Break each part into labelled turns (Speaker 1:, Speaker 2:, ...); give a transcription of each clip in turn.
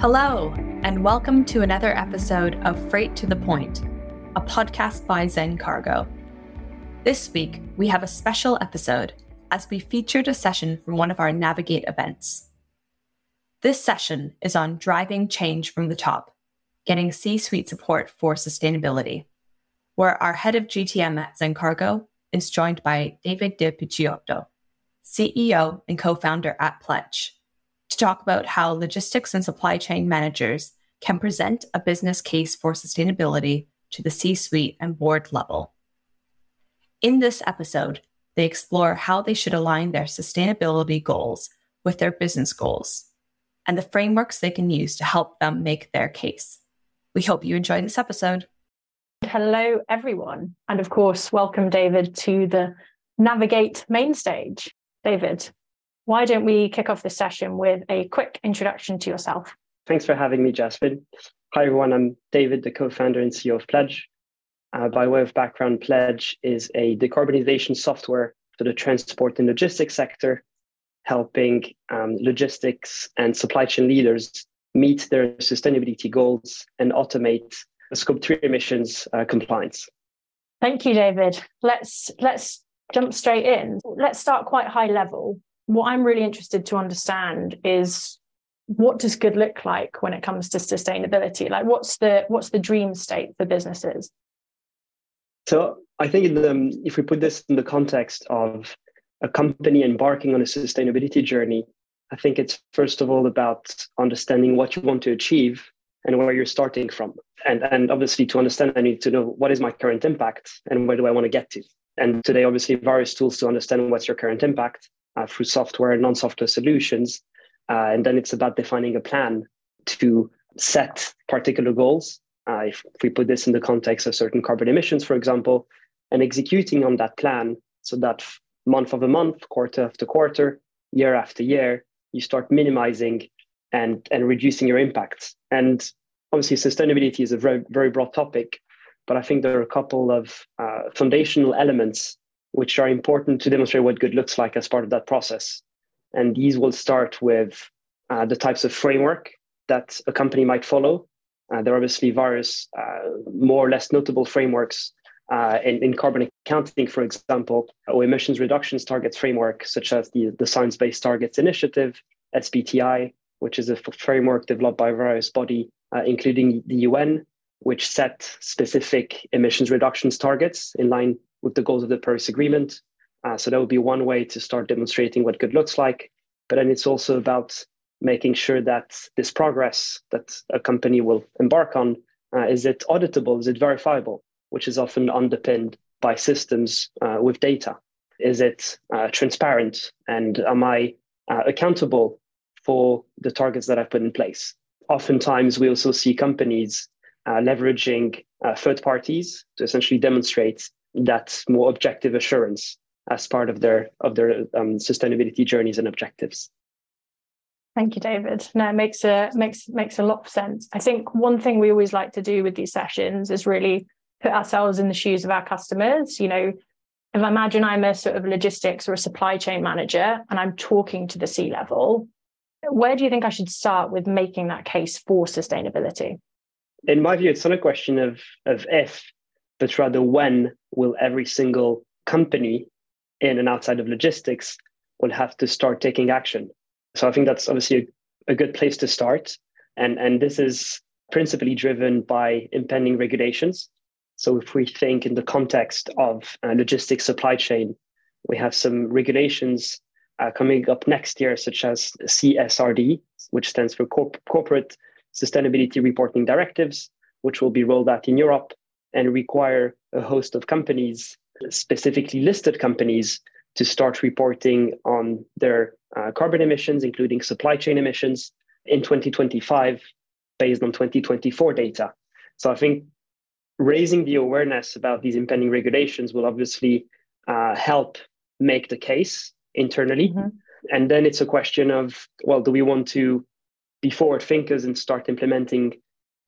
Speaker 1: Hello, and welcome to another episode of Freight to the Point, a podcast by Zencargo. This week, we have a special episode as we featured a session from one of our Navigate events. This session is on driving change from the top, getting C suite support for sustainability, where our head of GTM at Zencargo is joined by David De Picciotto, CEO and co founder at Pledge to talk about how logistics and supply chain managers can present a business case for sustainability to the C suite and board level. In this episode, they explore how they should align their sustainability goals with their business goals and the frameworks they can use to help them make their case. We hope you enjoy this episode.
Speaker 2: Hello, everyone. And of course, welcome, David, to the Navigate main stage. David, why don't we kick off this session with a quick introduction to yourself?
Speaker 3: Thanks for having me, Jasmine. Hi, everyone. I'm David, the co founder and CEO of Pledge. Uh, by way of background, Pledge is a decarbonization software for the transport and logistics sector, helping um, logistics and supply chain leaders meet their sustainability goals and automate scope 3 emissions uh, compliance.
Speaker 2: Thank you, David. Let's let's jump straight in. Let's start quite high level what I'm really interested to understand is what does good look like when it comes to sustainability? Like what's the what's the dream state for businesses?
Speaker 3: So I think the, if we put this in the context of a company embarking on a sustainability journey, I think it's first of all about understanding what you want to achieve and where you're starting from. And, and obviously, to understand, I need to know what is my current impact and where do I want to get to. And today, obviously, various tools to understand what's your current impact uh, through software and non-software solutions. Uh, and then it's about defining a plan to set particular goals. Uh, if, if we put this in the context of certain carbon emissions, for example, and executing on that plan so that month over month, quarter after quarter, year after year, you start minimizing and, and reducing your impacts. And obviously, sustainability is a very, very broad topic, but I think there are a couple of uh, foundational elements which are important to demonstrate what good looks like as part of that process. And these will start with uh, the types of framework that a company might follow. Uh, there are obviously various uh, more or less notable frameworks uh, in, in, carbon accounting, for example, or emissions reductions targets framework, such as the, the Science Based Targets Initiative, SBTI, which is a framework developed by various body, uh, including the UN, which set specific emissions reductions targets in line with the goals of the Paris Agreement. Uh, so that would be one way to start demonstrating what good looks like. But then it's also about making sure that this progress that a company will embark on uh, is it auditable, is it verifiable, which is often underpinned by systems uh, with data. Is it uh, transparent, and am I uh, accountable for the targets that I've put in place? Oftentimes, we also see companies uh, leveraging third parties to essentially demonstrate that more objective assurance as part of their of their um, sustainability journeys and objectives.
Speaker 2: Thank you, David. No, it makes a makes makes a lot of sense. I think one thing we always like to do with these sessions is really put ourselves in the shoes of our customers. You know, if I imagine I'm a sort of logistics or a supply chain manager and I'm talking to the C level, where do you think I should start with making that case for sustainability?
Speaker 3: In my view, it's not a question of of if, but rather when will every single company in and outside of logistics will have to start taking action. So I think that's obviously a, a good place to start. And, and this is principally driven by impending regulations. So if we think in the context of uh, logistics supply chain, we have some regulations uh, coming up next year, such as CSRD, which stands for Corp- Corporate Sustainability Reporting Directives, which will be rolled out in Europe and require a host of companies, specifically listed companies, to start reporting on their uh, carbon emissions, including supply chain emissions, in 2025 based on 2024 data. So I think raising the awareness about these impending regulations will obviously uh, help make the case internally. Mm-hmm. And then it's a question of, well, do we want to be forward thinkers and start implementing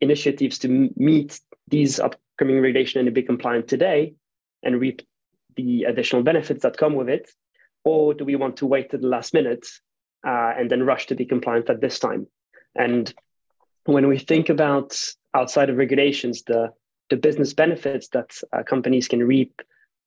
Speaker 3: initiatives to meet these up- upcoming regulation and be compliant today and reap the additional benefits that come with it? Or do we want to wait to the last minute uh, and then rush to be compliant at this time? And when we think about outside of regulations, the, the business benefits that uh, companies can reap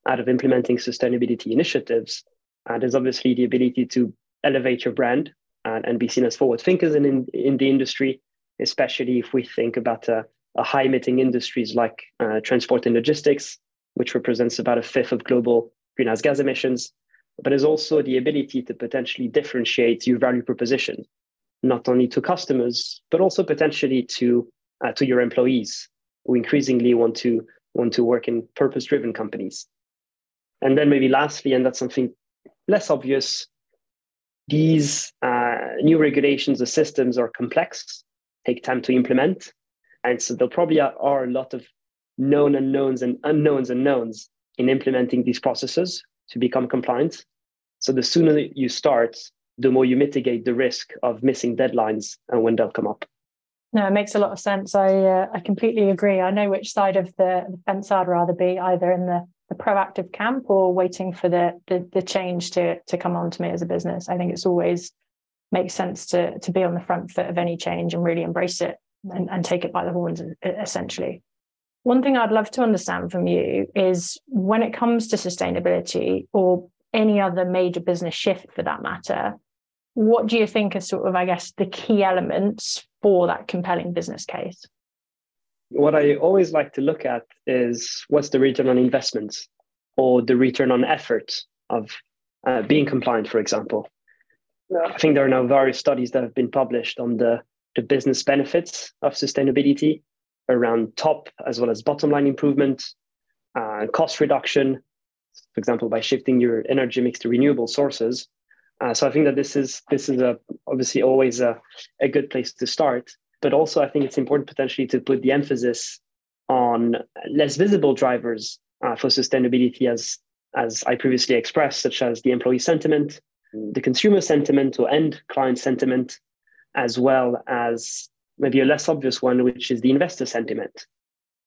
Speaker 3: out of implementing sustainability initiatives, uh, there's obviously the ability to elevate your brand and, and be seen as forward thinkers in, in, in the industry, especially if we think about uh, high emitting industries like uh, transport and logistics, which represents about a fifth of global greenhouse gas emissions. But there's also the ability to potentially differentiate your value proposition, not only to customers, but also potentially to, uh, to your employees who increasingly want to, want to work in purpose driven companies. And then maybe lastly, and that's something less obvious, these uh, new regulations or systems are complex, take time to implement. And so there probably are, are a lot of known unknowns and unknowns and unknowns in implementing these processes to become compliant. So the sooner you start, the more you mitigate the risk of missing deadlines and when they'll come up.
Speaker 2: No, it makes a lot of sense. I uh, I completely agree. I know which side of the, the fence I'd rather be, either in the the proactive camp or waiting for the, the the change to to come on to me as a business. I think it's always makes sense to to be on the front foot of any change and really embrace it and, and take it by the horns essentially. One thing I'd love to understand from you is when it comes to sustainability or any other major business shift for that matter, what do you think are sort of, I guess, the key elements for that compelling business case?
Speaker 3: what I always like to look at is what's the return on investment or the return on effort of uh, being compliant, for example. I think there are now various studies that have been published on the, the business benefits of sustainability around top as well as bottom line improvement, uh, cost reduction, for example, by shifting your energy mix to renewable sources. Uh, so I think that this is this is a, obviously always a, a good place to start. But also, I think it's important potentially to put the emphasis on less visible drivers uh, for sustainability, as as I previously expressed, such as the employee sentiment, the consumer sentiment, or end client sentiment, as well as maybe a less obvious one, which is the investor sentiment.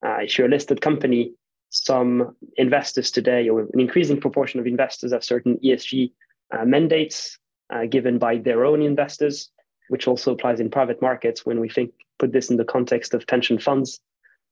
Speaker 3: Uh, if you're a listed company, some investors today, or an increasing proportion of investors, have certain ESG uh, mandates uh, given by their own investors which also applies in private markets when we think put this in the context of pension funds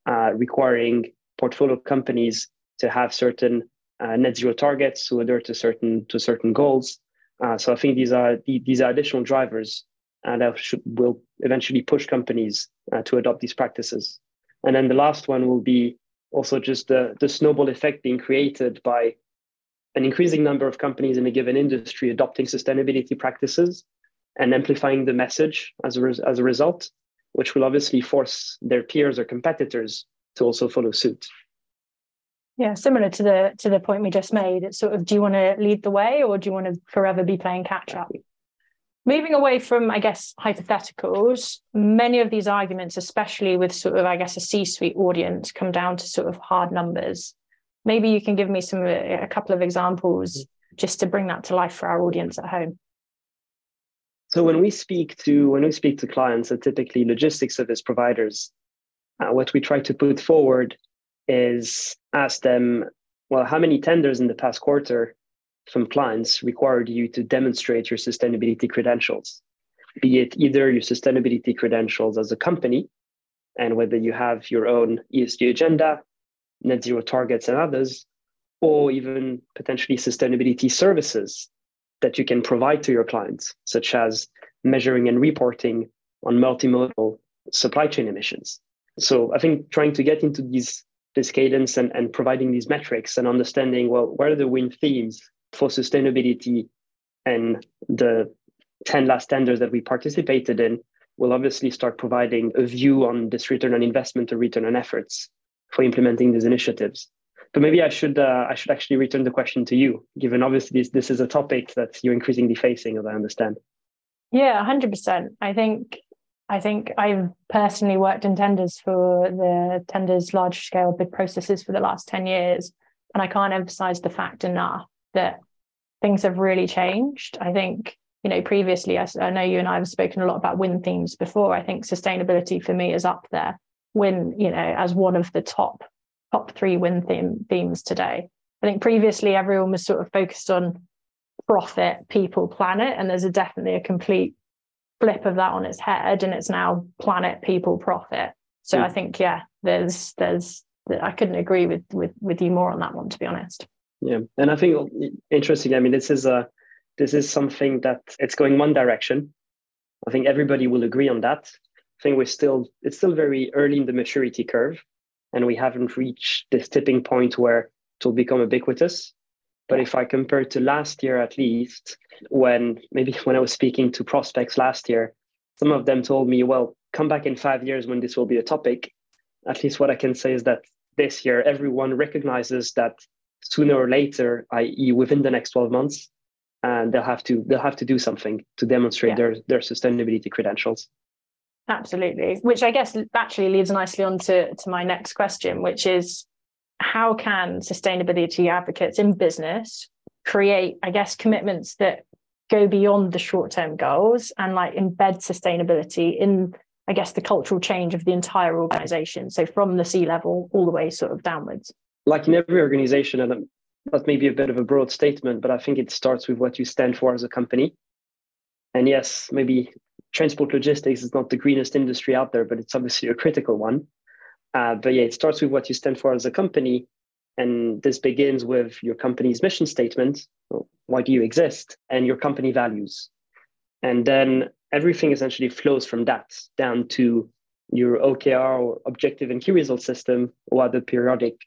Speaker 3: uh, requiring portfolio companies to have certain uh, net zero targets to adhere to certain to certain goals. Uh, so I think these are these are additional drivers uh, that should, will eventually push companies uh, to adopt these practices. And then the last one will be also just the, the snowball effect being created by an increasing number of companies in a given industry adopting sustainability practices and amplifying the message as a, res- as a result, which will obviously force their peers or competitors to also follow suit.
Speaker 2: Yeah, similar to the to the point we just made. It's sort of do you want to lead the way or do you want to forever be playing catch up? Moving away from, I guess, hypotheticals, many of these arguments, especially with sort of, I guess, a C-suite audience, come down to sort of hard numbers. Maybe you can give me some a couple of examples just to bring that to life for our audience at home.
Speaker 3: So when we speak to when we speak to clients, and typically logistics service providers, uh, what we try to put forward is ask them, well, how many tenders in the past quarter from clients required you to demonstrate your sustainability credentials, be it either your sustainability credentials as a company, and whether you have your own ESG agenda, net zero targets, and others, or even potentially sustainability services that you can provide to your clients, such as measuring and reporting on multimodal supply chain emissions. So I think trying to get into these this cadence and, and providing these metrics and understanding well what are the win themes for sustainability and the 10 last tenders that we participated in will obviously start providing a view on this return on investment or return on efforts for implementing these initiatives. So maybe I should uh, I should actually return the question to you, given obviously this, this is a topic that you're increasingly facing, as I understand.
Speaker 2: Yeah, hundred percent. I think I think I've personally worked in tenders for the tenders large scale bid processes for the last 10 years. And I can't emphasize the fact enough that things have really changed. I think, you know, previously, I, I know you and I have spoken a lot about win themes before. I think sustainability for me is up there. Win, you know, as one of the top top three win theme, themes today. I think previously everyone was sort of focused on profit, people, planet, and there's a definitely a complete flip of that on its head and it's now planet people profit so mm. i think yeah there's there's i couldn't agree with with with you more on that one to be honest
Speaker 3: yeah and i think interesting i mean this is a this is something that it's going one direction. I think everybody will agree on that. I think we're still it's still very early in the maturity curve and we haven't reached this tipping point where it will become ubiquitous. But if I compare to last year, at least, when maybe when I was speaking to prospects last year, some of them told me, well, come back in five years when this will be a topic. At least what I can say is that this year, everyone recognizes that sooner or later, i.e., within the next 12 months, and they'll have to they'll have to do something to demonstrate yeah. their their sustainability credentials.
Speaker 2: Absolutely, which I guess actually leads nicely on to, to my next question, which is how can sustainability advocates in business create, I guess, commitments that go beyond the short term goals and like embed sustainability in, I guess, the cultural change of the entire organization? So from the C level all the way sort of downwards.
Speaker 3: Like in every organization, and that may be a bit of a broad statement, but I think it starts with what you stand for as a company. And yes, maybe transport logistics is not the greenest industry out there, but it's obviously a critical one. Uh, but yeah, it starts with what you stand for as a company. And this begins with your company's mission statement why do you exist? And your company values. And then everything essentially flows from that down to your OKR or objective and key result system or other periodic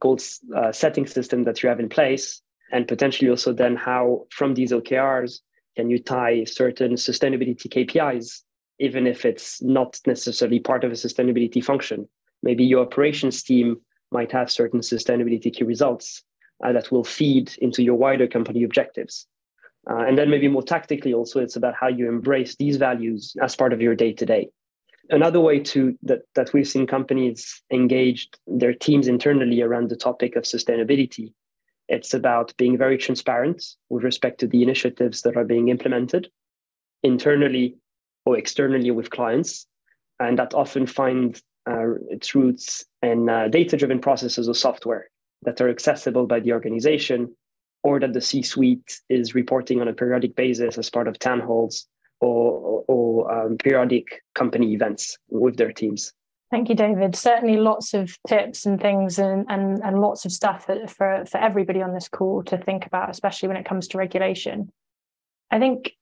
Speaker 3: goals uh, setting system that you have in place. And potentially also then how from these OKRs can you tie certain sustainability KPIs, even if it's not necessarily part of a sustainability function maybe your operations team might have certain sustainability key results uh, that will feed into your wider company objectives. Uh, and then maybe more tactically also it's about how you embrace these values as part of your day to day another way to that, that we've seen companies engaged their teams internally around the topic of sustainability. It's about being very transparent with respect to the initiatives that are being implemented internally or externally with clients and that often find uh, its roots in uh, data driven processes or software that are accessible by the organization or that the C suite is reporting on a periodic basis as part of town halls or, or um, periodic company events with their teams.
Speaker 2: Thank you, David. Certainly lots of tips and things and, and, and lots of stuff for, for everybody on this call to think about, especially when it comes to regulation. I think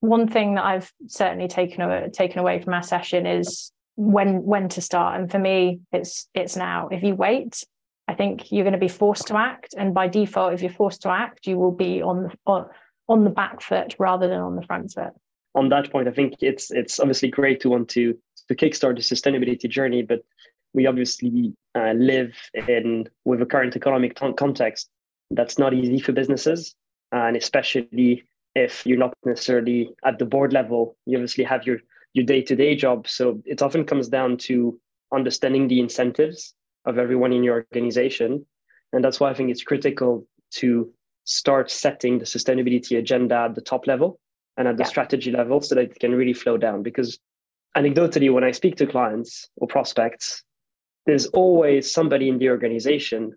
Speaker 2: one thing that I've certainly taken, taken away from our session is when when to start and for me it's it's now if you wait i think you're going to be forced to act and by default if you're forced to act you will be on on, on the back foot rather than on the front foot
Speaker 3: on that point i think it's it's obviously great to want to to kickstart the sustainability journey but we obviously uh, live in with a current economic t- context that's not easy for businesses. And especially if you're not necessarily at the board level you obviously have your your day-to-day job. So it often comes down to understanding the incentives of everyone in your organization. And that's why i think it's critical to start setting the sustainability agenda at the top level and at the yeah. strategy level so that it can really flow down because anecdotally when i speak to clients or prospects there's always somebody in the organization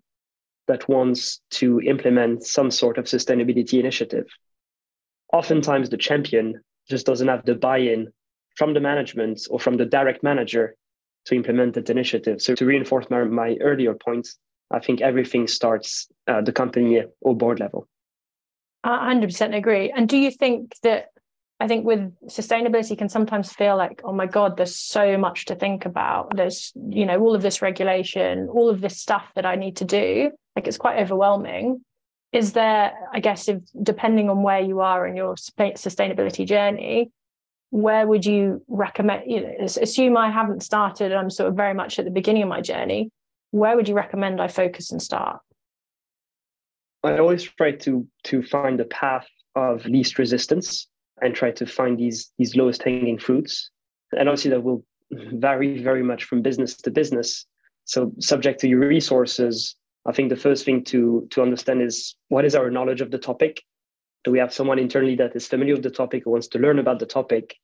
Speaker 3: that wants to implement some sort of sustainability initiative oftentimes the champion just doesn't have the buy-in from the management or from the direct manager to implement that initiative. So to reinforce my, my earlier points, I think everything starts at the company or board level.
Speaker 2: I 100% agree. And do you think that I think with sustainability can sometimes feel like, oh my God, there's so much to think about. There's, you know, all of this regulation, all of this stuff that I need to do. Like it's quite overwhelming. Is there, I guess, if depending on where you are in your sustainability journey, where would you recommend you know assume i haven't started i'm sort of very much at the beginning of my journey where would you recommend i focus and start
Speaker 3: i always try to to find the path of least resistance and try to find these these lowest hanging fruits and obviously that will vary very much from business to business so subject to your resources i think the first thing to to understand is what is our knowledge of the topic do we have someone internally that is familiar with the topic or wants to learn about the topic?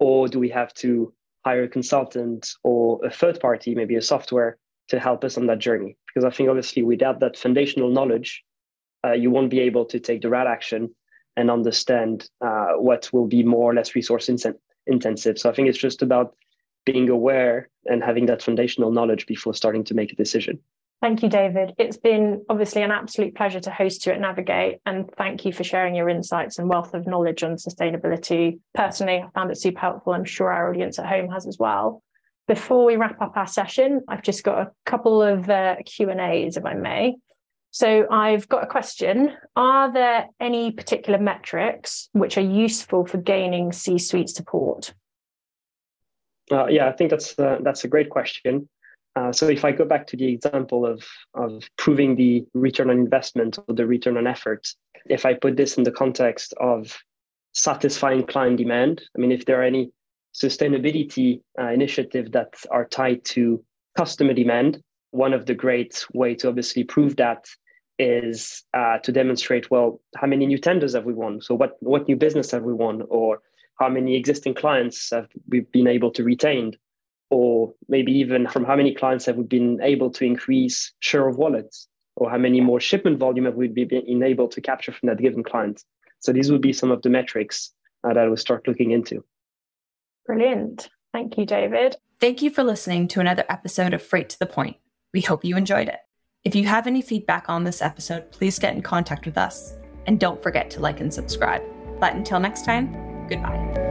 Speaker 3: Or do we have to hire a consultant or a third party, maybe a software, to help us on that journey? Because I think obviously without that foundational knowledge, uh, you won't be able to take the right action and understand uh, what will be more or less resource in- intensive. So I think it's just about being aware and having that foundational knowledge before starting to make a decision.
Speaker 2: Thank you, David. It's been obviously an absolute pleasure to host you at Navigate, and thank you for sharing your insights and wealth of knowledge on sustainability. Personally, I found it super helpful. I'm sure our audience at home has as well. Before we wrap up our session, I've just got a couple of uh, Q and A's, if I may. So I've got a question. Are there any particular metrics which are useful for gaining C-suite support?
Speaker 3: Uh, yeah, I think that's uh, that's a great question. Uh, so if I go back to the example of, of proving the return on investment or the return on effort, if I put this in the context of satisfying client demand, I mean, if there are any sustainability uh, initiatives that are tied to customer demand, one of the great way to obviously prove that is uh, to demonstrate, well, how many new tenders have we won? So what, what new business have we won? Or how many existing clients have we been able to retain? or maybe even from how many clients have we been able to increase share of wallets or how many more shipment volume have we been able to capture from that given client so these would be some of the metrics uh, that i would start looking into
Speaker 2: brilliant thank you david
Speaker 1: thank you for listening to another episode of freight to the point we hope you enjoyed it. If you have any feedback on this episode please get in contact with us. And don't forget to like and subscribe. But until next time goodbye